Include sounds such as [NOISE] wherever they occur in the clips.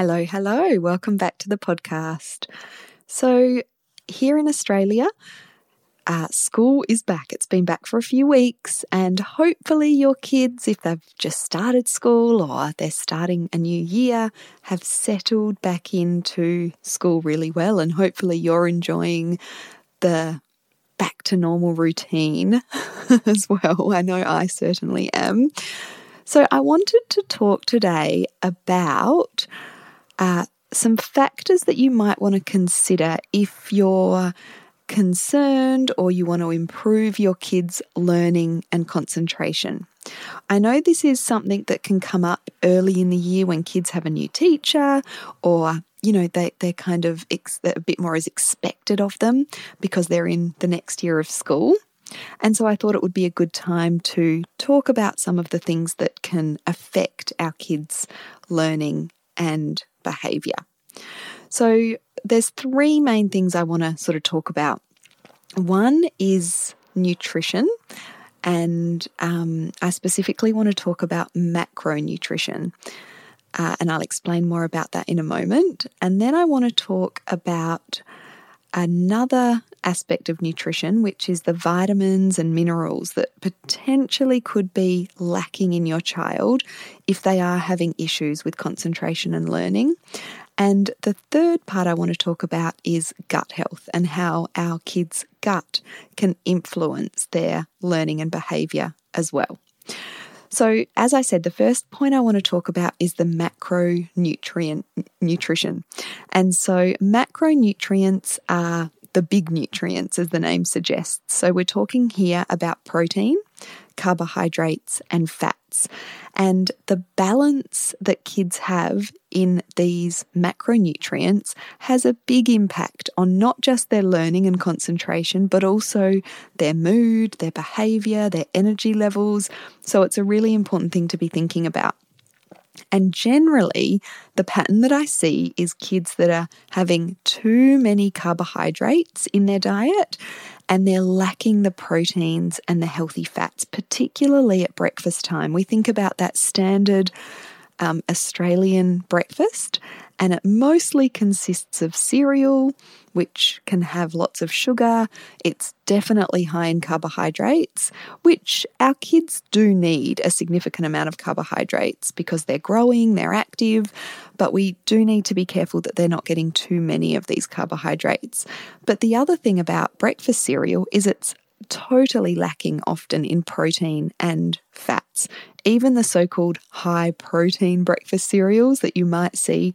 Hello, hello. Welcome back to the podcast. So, here in Australia, uh, school is back. It's been back for a few weeks, and hopefully, your kids, if they've just started school or they're starting a new year, have settled back into school really well. And hopefully, you're enjoying the back to normal routine [LAUGHS] as well. I know I certainly am. So, I wanted to talk today about uh, some factors that you might want to consider if you're concerned or you want to improve your kids' learning and concentration. I know this is something that can come up early in the year when kids have a new teacher or you know they, they're kind of ex- a bit more is expected of them because they're in the next year of school and so I thought it would be a good time to talk about some of the things that can affect our kids' learning and behavior. So there's three main things I want to sort of talk about. One is nutrition, and um, I specifically want to talk about macronutrition. Uh, and I'll explain more about that in a moment. And then I want to talk about another aspect of nutrition, which is the vitamins and minerals that potentially could be lacking in your child if they are having issues with concentration and learning. And the third part I want to talk about is gut health and how our kids' gut can influence their learning and behavior as well. So, as I said, the first point I want to talk about is the macronutrient nutrition. And so, macronutrients are the big nutrients, as the name suggests. So, we're talking here about protein, carbohydrates, and fats. And the balance that kids have in these macronutrients has a big impact on not just their learning and concentration, but also their mood, their behavior, their energy levels. So, it's a really important thing to be thinking about. And generally, the pattern that I see is kids that are having too many carbohydrates in their diet and they're lacking the proteins and the healthy fats, particularly at breakfast time. We think about that standard um, Australian breakfast, and it mostly consists of cereal, which can have lots of sugar. It's definitely high in carbohydrates, which our kids do need a significant amount of carbohydrates because they're growing, they're active, but we do need to be careful that they're not getting too many of these carbohydrates. But the other thing about breakfast cereal is it's totally lacking often in protein and fats. Even the so called high protein breakfast cereals that you might see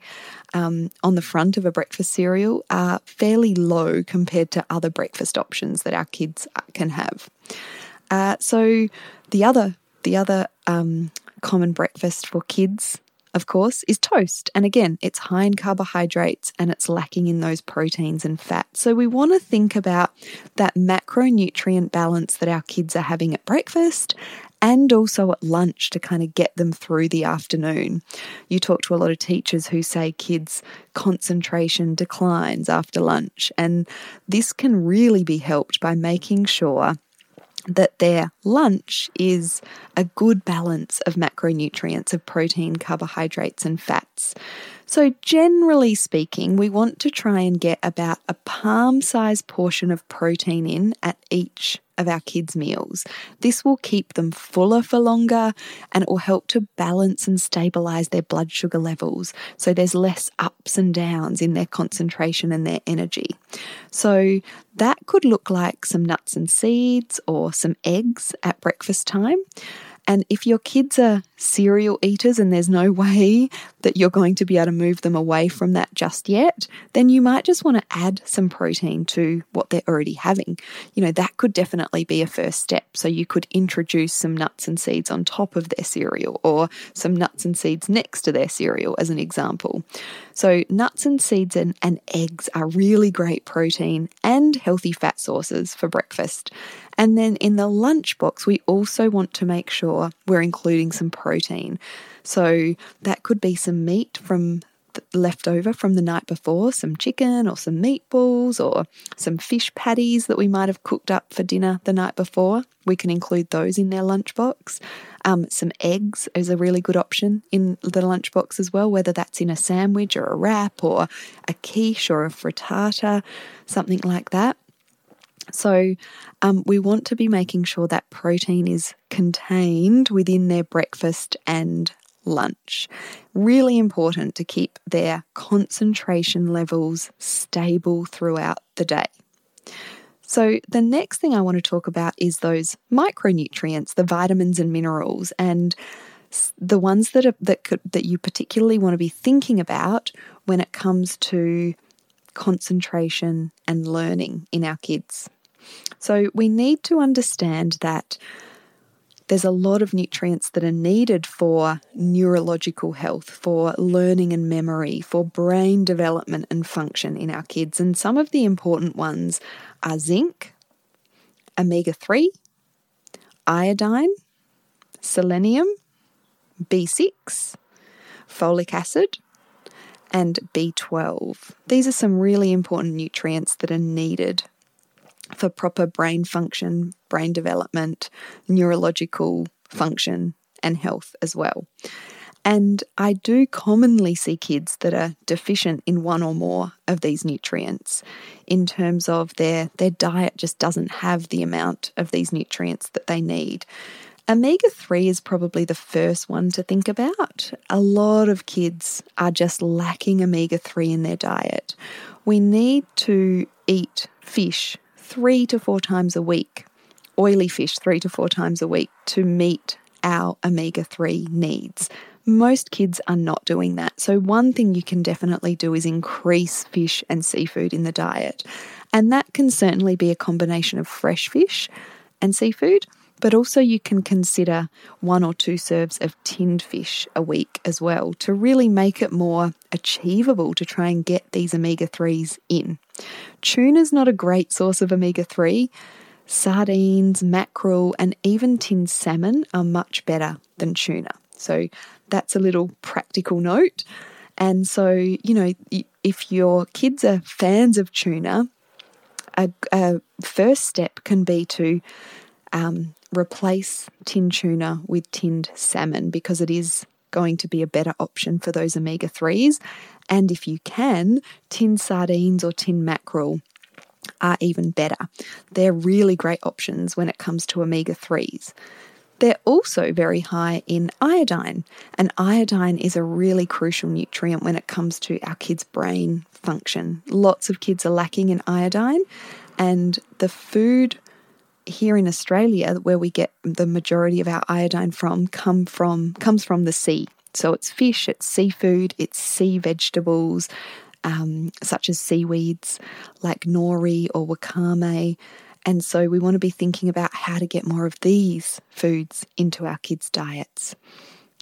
um, on the front of a breakfast cereal are fairly low compared to other breakfast options that our kids uh, can have. Uh, so the other the other um, common breakfast for kids of course, is toast. And again, it's high in carbohydrates and it's lacking in those proteins and fats. So we want to think about that macronutrient balance that our kids are having at breakfast and also at lunch to kind of get them through the afternoon. You talk to a lot of teachers who say kids' concentration declines after lunch, and this can really be helped by making sure that their lunch is a good balance of macronutrients of protein, carbohydrates, and fats. So, generally speaking, we want to try and get about a palm sized portion of protein in at each of our kids' meals. This will keep them fuller for longer and it will help to balance and stabilize their blood sugar levels so there's less ups and downs in their concentration and their energy. So, that could look like some nuts and seeds or some eggs at breakfast time. And if your kids are cereal eaters and there's no [LAUGHS] way that you're going to be able to move them away from that just yet, then you might just want to add some protein to what they're already having. You know, that could definitely be a first step. So you could introduce some nuts and seeds on top of their cereal or some nuts and seeds next to their cereal, as an example. So, nuts and seeds and, and eggs are really great protein and healthy fat sources for breakfast. And then in the lunchbox, we also want to make sure we're including some protein. So that could be some meat from left over from the night before, some chicken or some meatballs or some fish patties that we might have cooked up for dinner the night before. We can include those in their lunchbox. Um, some eggs is a really good option in the lunchbox as well, whether that's in a sandwich or a wrap or a quiche or a frittata, something like that. So, um, we want to be making sure that protein is contained within their breakfast and lunch. Really important to keep their concentration levels stable throughout the day. So, the next thing I want to talk about is those micronutrients, the vitamins and minerals, and the ones that are, that could, that you particularly want to be thinking about when it comes to concentration and learning in our kids. So we need to understand that there's a lot of nutrients that are needed for neurological health, for learning and memory, for brain development and function in our kids. And some of the important ones are zinc, omega 3, iodine, selenium, B6, folic acid, and B12. These are some really important nutrients that are needed for proper brain function, brain development, neurological function, and health as well. And I do commonly see kids that are deficient in one or more of these nutrients in terms of their, their diet just doesn't have the amount of these nutrients that they need. Omega 3 is probably the first one to think about. A lot of kids are just lacking omega 3 in their diet. We need to eat fish three to four times a week, oily fish three to four times a week to meet our omega 3 needs. Most kids are not doing that. So, one thing you can definitely do is increase fish and seafood in the diet. And that can certainly be a combination of fresh fish and seafood, but also you can consider one or two serves of tinned fish a week as well to really make it more achievable to try and get these omega 3s in. Tuna is not a great source of omega 3. Sardines, mackerel, and even tinned salmon are much better than tuna. So that's a little practical note. And so, you know, if your kids are fans of tuna, a, a first step can be to um, replace tinned tuna with tinned salmon because it is going to be a better option for those omega 3s. And if you can, tin sardines or tin mackerel are even better. They're really great options when it comes to omega 3s. They're also very high in iodine, and iodine is a really crucial nutrient when it comes to our kids' brain function. Lots of kids are lacking in iodine, and the food here in Australia where we get the majority of our iodine from come from comes from the sea. So it's fish, it's seafood, it's sea vegetables, um, such as seaweeds like nori or wakame. And so we want to be thinking about how to get more of these foods into our kids' diets.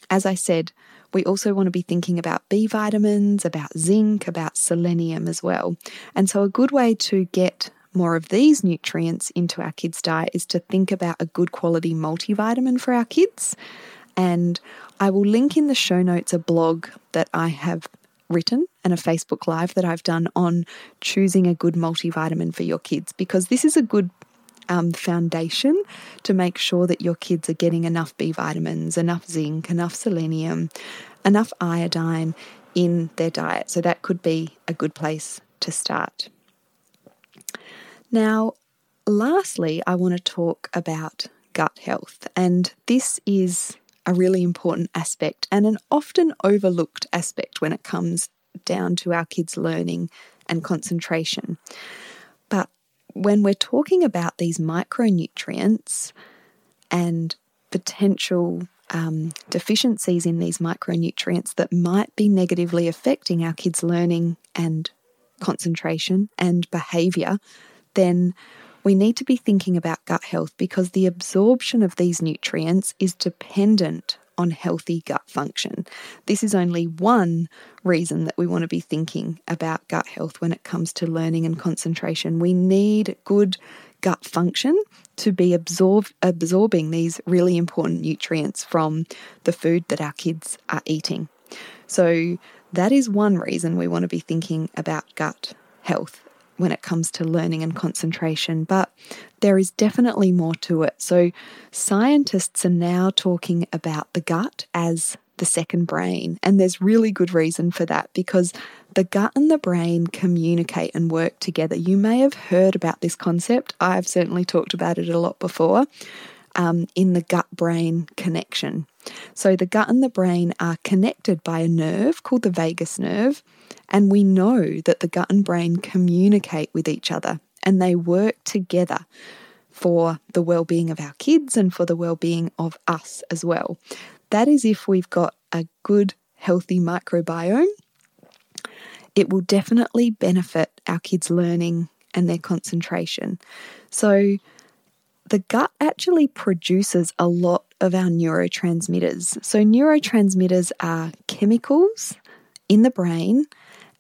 As I said, we also want to be thinking about B vitamins, about zinc, about selenium as well. And so, a good way to get more of these nutrients into our kids' diet is to think about a good quality multivitamin for our kids. And I will link in the show notes a blog that I have written and a Facebook Live that I've done on choosing a good multivitamin for your kids because this is a good um, foundation to make sure that your kids are getting enough B vitamins, enough zinc, enough selenium, enough iodine in their diet. So that could be a good place to start. Now, lastly, I want to talk about gut health, and this is a really important aspect and an often overlooked aspect when it comes down to our kids' learning and concentration. But when we're talking about these micronutrients and potential um, deficiencies in these micronutrients that might be negatively affecting our kids' learning and concentration and behaviour, then we need to be thinking about gut health because the absorption of these nutrients is dependent on healthy gut function. This is only one reason that we want to be thinking about gut health when it comes to learning and concentration. We need good gut function to be absorb, absorbing these really important nutrients from the food that our kids are eating. So, that is one reason we want to be thinking about gut health when it comes to learning and concentration, but there is definitely more to it. So, scientists are now talking about the gut as the second brain, and there's really good reason for that because the gut and the brain communicate and work together. You may have heard about this concept, I've certainly talked about it a lot before. Um, in the gut brain connection. So, the gut and the brain are connected by a nerve called the vagus nerve, and we know that the gut and brain communicate with each other and they work together for the well being of our kids and for the well being of us as well. That is if we've got a good, healthy microbiome. It will definitely benefit our kids' learning and their concentration. So, the gut actually produces a lot of our neurotransmitters. So, neurotransmitters are chemicals in the brain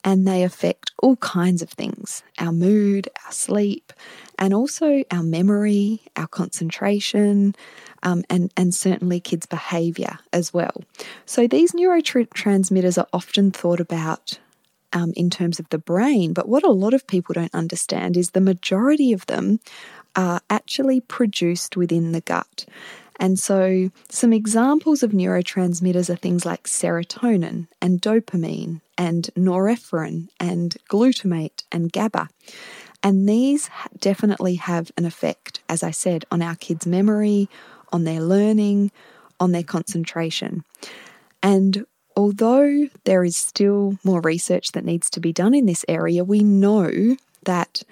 and they affect all kinds of things our mood, our sleep, and also our memory, our concentration, um, and, and certainly kids' behaviour as well. So, these neurotransmitters are often thought about um, in terms of the brain, but what a lot of people don't understand is the majority of them are actually produced within the gut. And so, some examples of neurotransmitters are things like serotonin and dopamine and norepinephrine and glutamate and GABA. And these definitely have an effect, as I said, on our kids' memory, on their learning, on their concentration. And although there is still more research that needs to be done in this area, we know that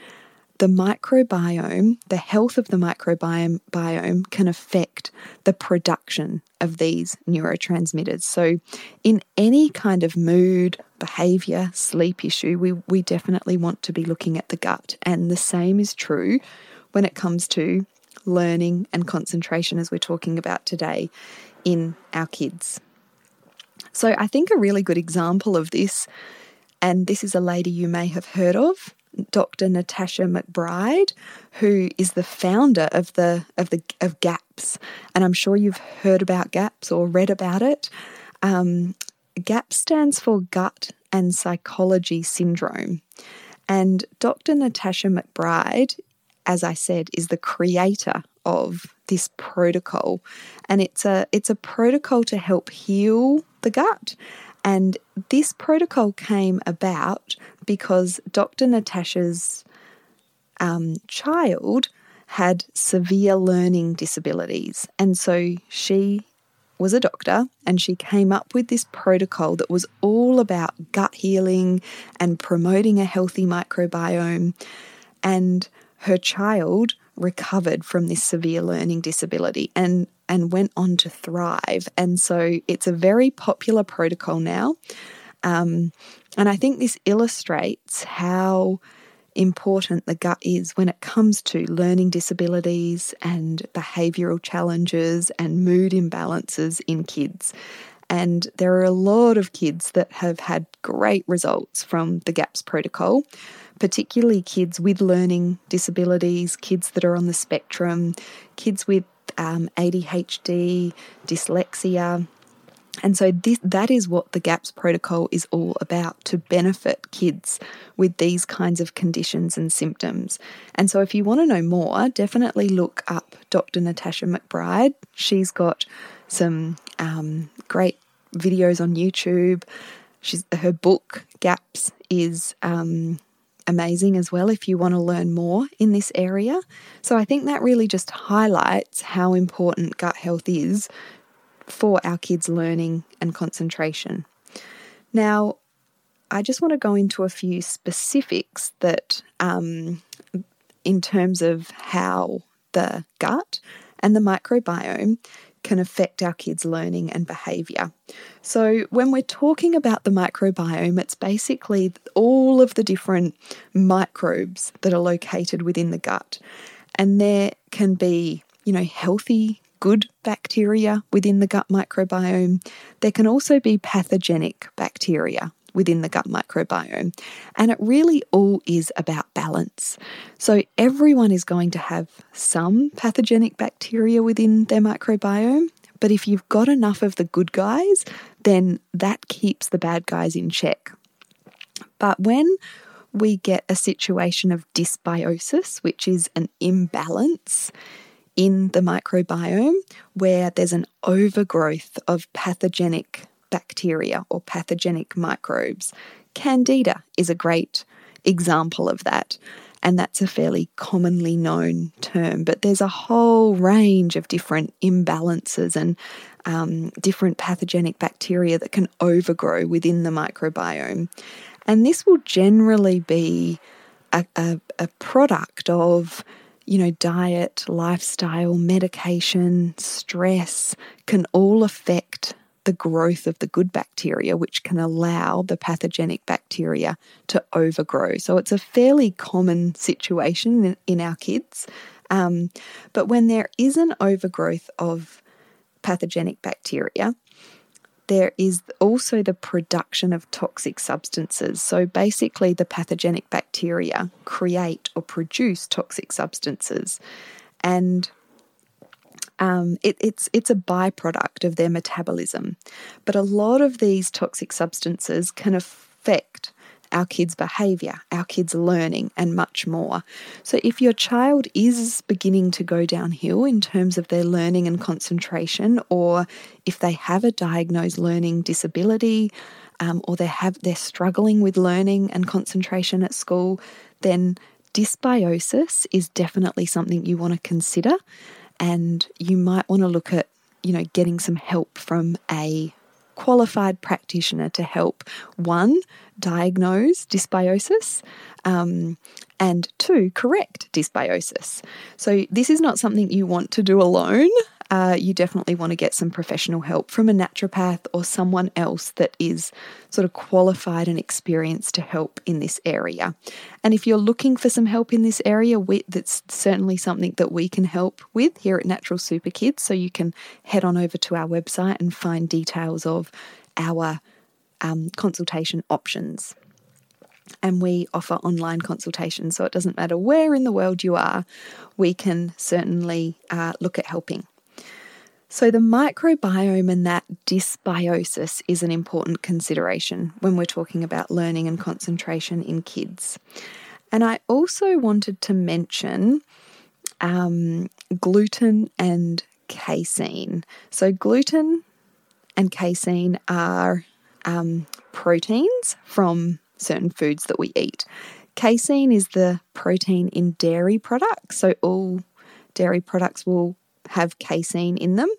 the microbiome, the health of the microbiome can affect the production of these neurotransmitters. So, in any kind of mood, behavior, sleep issue, we, we definitely want to be looking at the gut. And the same is true when it comes to learning and concentration, as we're talking about today in our kids. So, I think a really good example of this, and this is a lady you may have heard of, Dr. Natasha McBride, who is the founder of the of the of GAPS, and I'm sure you've heard about GAPS or read about it. Um, GAPS stands for Gut and Psychology Syndrome, and Dr. Natasha McBride, as I said, is the creator of this protocol, and it's a it's a protocol to help heal the gut. And this protocol came about because Dr. Natasha's um, child had severe learning disabilities. And so she was a doctor and she came up with this protocol that was all about gut healing and promoting a healthy microbiome. And her child recovered from this severe learning disability and and went on to thrive. And so it's a very popular protocol now. Um, and I think this illustrates how important the gut is when it comes to learning disabilities and behavioural challenges and mood imbalances in kids. And there are a lot of kids that have had great results from the GAPS protocol, particularly kids with learning disabilities, kids that are on the spectrum, kids with um, ADHD, dyslexia, and so this, that is what the GAPS protocol is all about to benefit kids with these kinds of conditions and symptoms. And so if you want to know more, definitely look up Dr. Natasha McBride. She's got some um, great videos on YouTube. She's, her book, GAPS, is um, amazing as well if you want to learn more in this area. So I think that really just highlights how important gut health is for our kids' learning and concentration. Now, I just want to go into a few specifics that, um, in terms of how the gut and the microbiome can affect our kids' learning and behaviour. So, when we're talking about the microbiome, it's basically all of the different microbes that are located within the gut. And there can be, you know, healthy good bacteria within the gut microbiome. There can also be pathogenic bacteria within the gut microbiome. And it really all is about balance. So everyone is going to have some pathogenic bacteria within their microbiome. But if you've got enough of the good guys, then that keeps the bad guys in check. But when we get a situation of dysbiosis, which is an imbalance in the microbiome where there's an overgrowth of pathogenic bacteria or pathogenic microbes. Candida is a great example of that. And that's a fairly commonly known term, but there's a whole range of different imbalances and um, different pathogenic bacteria that can overgrow within the microbiome. And this will generally be a, a, a product of you know, diet, lifestyle, medication, stress can all affect the growth of the good bacteria, which can allow the pathogenic bacteria to overgrow. So it's a fairly common situation in, in our kids. Um, but when there is an overgrowth of pathogenic bacteria, there is also the production of toxic substances. So basically, the pathogenic bacteria create or produce toxic substances, and um, it, it's it's a byproduct of their metabolism. But a lot of these toxic substances can affect our kids' behaviour, our kids' learning, and much more. So, if your child is beginning to go downhill in terms of their learning and concentration, or if they have a diagnosed learning disability, um, or they have they're struggling with learning and concentration at school, then dysbiosis is definitely something you want to consider, and you might want to look at you know getting some help from a qualified practitioner to help one, diagnose dysbiosis, um, and two, correct dysbiosis. So, this is not something you want to do alone uh, you definitely want to get some professional help from a naturopath or someone else that is sort of qualified and experienced to help in this area. And if you're looking for some help in this area, we, that's certainly something that we can help with here at Natural Super Kids. So you can head on over to our website and find details of our um, consultation options and we offer online consultations. So it doesn't matter where in the world you are, we can certainly uh, look at helping. So, the microbiome and that dysbiosis is an important consideration when we're talking about learning and concentration in kids. And I also wanted to mention um, gluten and casein. So, gluten and casein are um, proteins from certain foods that we eat. Casein is the protein in dairy products, so all dairy products will have casein in them.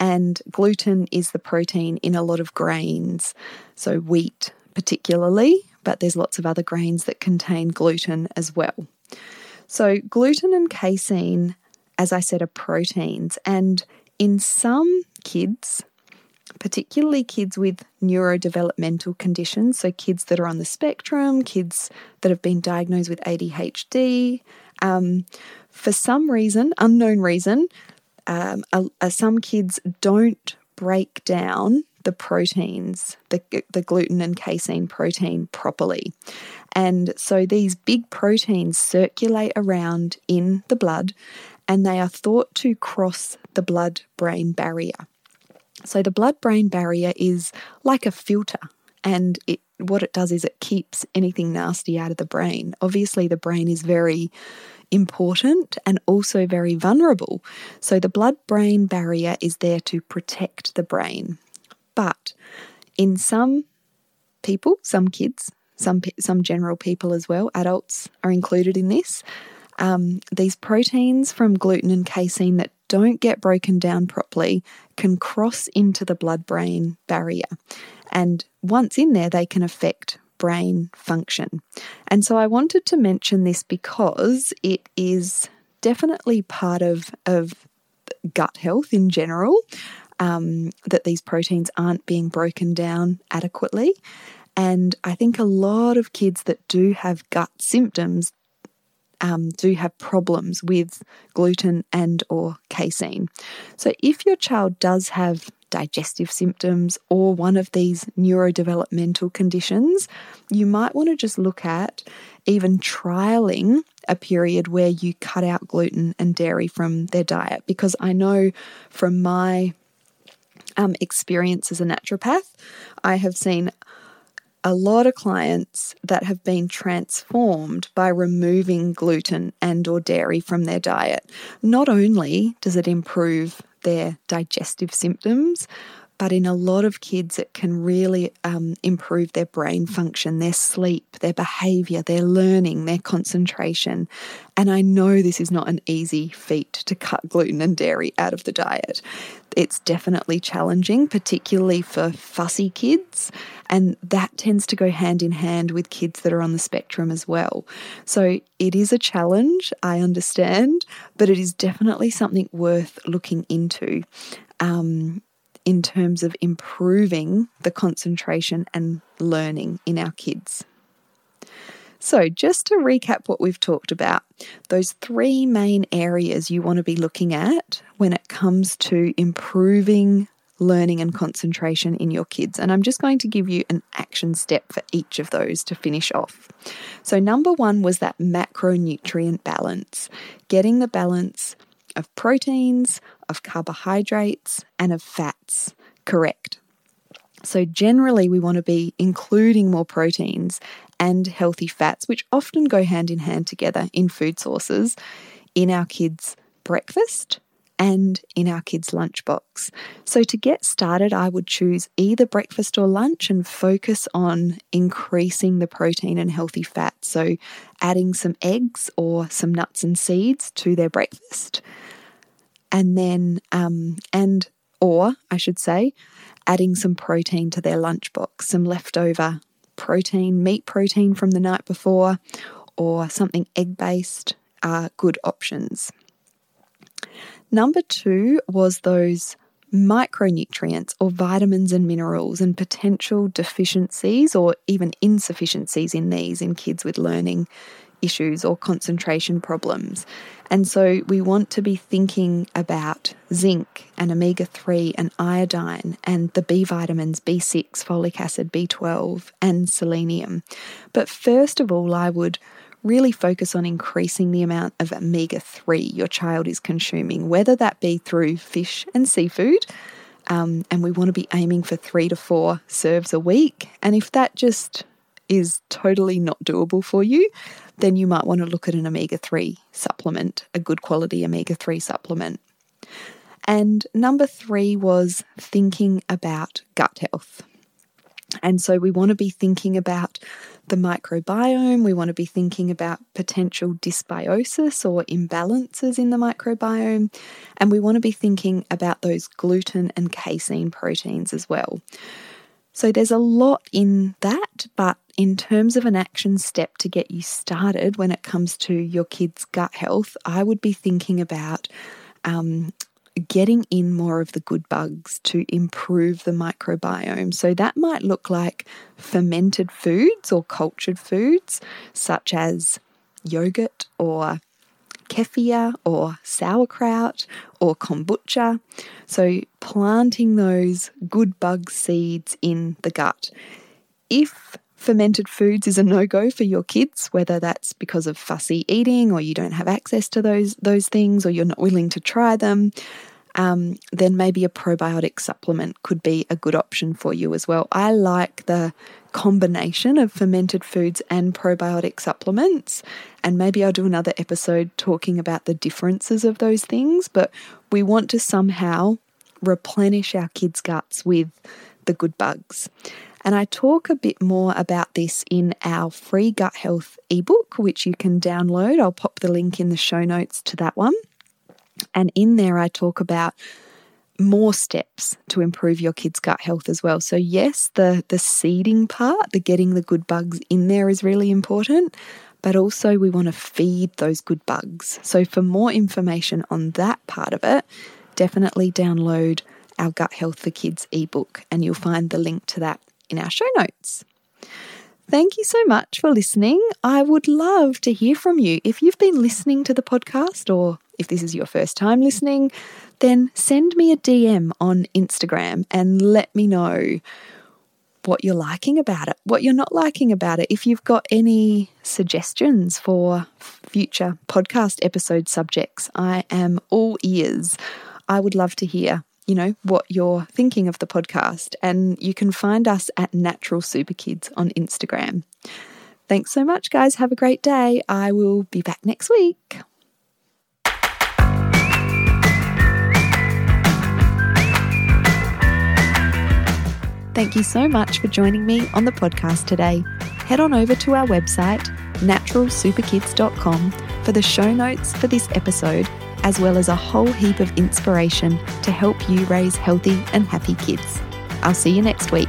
And gluten is the protein in a lot of grains, so wheat particularly, but there's lots of other grains that contain gluten as well. So, gluten and casein, as I said, are proteins, and in some kids, particularly kids with neurodevelopmental conditions, so kids that are on the spectrum, kids that have been diagnosed with ADHD. Um, for some reason, unknown reason, um, uh, uh, some kids don't break down the proteins, the, the gluten and casein protein properly. And so these big proteins circulate around in the blood and they are thought to cross the blood brain barrier. So the blood brain barrier is like a filter, and it what it does is it keeps anything nasty out of the brain. Obviously, the brain is very important and also very vulnerable. So the blood brain barrier is there to protect the brain. But in some people, some kids, some some general people as well, adults are included in this. Um, these proteins from gluten and casein that don't get broken down properly can cross into the blood brain barrier. And once in there, they can affect brain function. And so I wanted to mention this because it is definitely part of, of gut health in general. Um, that these proteins aren't being broken down adequately. And I think a lot of kids that do have gut symptoms um, do have problems with gluten and or casein. So if your child does have digestive symptoms or one of these neurodevelopmental conditions, you might want to just look at even trialing a period where you cut out gluten and dairy from their diet. Because I know from my um, experience as a naturopath, I have seen a lot of clients that have been transformed by removing gluten and or dairy from their diet. Not only does it improve their digestive symptoms, but in a lot of kids, it can really um, improve their brain function, their sleep, their behavior, their learning, their concentration. And I know this is not an easy feat to cut gluten and dairy out of the diet. It's definitely challenging, particularly for fussy kids. And that tends to go hand in hand with kids that are on the spectrum as well. So it is a challenge, I understand, but it is definitely something worth looking into. Um, in terms of improving the concentration and learning in our kids. So, just to recap what we've talked about, those three main areas you want to be looking at when it comes to improving learning and concentration in your kids. And I'm just going to give you an action step for each of those to finish off. So, number one was that macronutrient balance, getting the balance of proteins, of carbohydrates, and of fats correct. So, generally, we want to be including more proteins and healthy fats, which often go hand in hand together in food sources, in our kids' breakfast and in our kids' lunchbox. So, to get started, I would choose either breakfast or lunch and focus on increasing the protein and healthy fats. So, adding some eggs or some nuts and seeds to their breakfast and then um, and or I should say, adding some protein to their lunchbox, some leftover protein, meat protein from the night before, or something egg based are good options. Number two was those micronutrients or vitamins and minerals and potential deficiencies or even insufficiencies in these in kids with learning issues or concentration problems. And so we want to be thinking about zinc and omega 3 and iodine and the B vitamins B6, folic acid, B12, and selenium. But first of all, I would really focus on increasing the amount of omega 3 your child is consuming, whether that be through fish and seafood. Um, and we want to be aiming for three to four serves a week. And if that just is totally not doable for you, then you might want to look at an omega 3 supplement, a good quality omega 3 supplement. And number three was thinking about gut health. And so we want to be thinking about the microbiome, we want to be thinking about potential dysbiosis or imbalances in the microbiome, and we want to be thinking about those gluten and casein proteins as well. So there's a lot in that, but in terms of an action step to get you started when it comes to your kids' gut health, I would be thinking about um, getting in more of the good bugs to improve the microbiome. So that might look like fermented foods or cultured foods, such as yogurt or kefir or sauerkraut or kombucha. So planting those good bug seeds in the gut. If fermented foods is a no-go for your kids, whether that's because of fussy eating or you don't have access to those those things or you're not willing to try them, um, then maybe a probiotic supplement could be a good option for you as well. I like the combination of fermented foods and probiotic supplements, and maybe I'll do another episode talking about the differences of those things, but we want to somehow replenish our kids' guts with the good bugs. And I talk a bit more about this in our free gut health ebook, which you can download. I'll pop the link in the show notes to that one. And in there, I talk about more steps to improve your kids' gut health as well. So yes, the the seeding part, the getting the good bugs in there is really important, but also we want to feed those good bugs. So for more information on that part of it, definitely download our Gut Health for Kids ebook and you'll find the link to that in our show notes. Thank you so much for listening. I would love to hear from you. If you've been listening to the podcast or if this is your first time listening, then send me a DM on Instagram and let me know what you're liking about it, what you're not liking about it. If you've got any suggestions for future podcast episode subjects, I am all ears. I would love to hear you know, what you're thinking of the podcast. And you can find us at Natural Super Kids on Instagram. Thanks so much, guys. Have a great day. I will be back next week. Thank you so much for joining me on the podcast today. Head on over to our website, naturalsuperkids.com, for the show notes for this episode as well as a whole heap of inspiration to help you raise healthy and happy kids. I'll see you next week.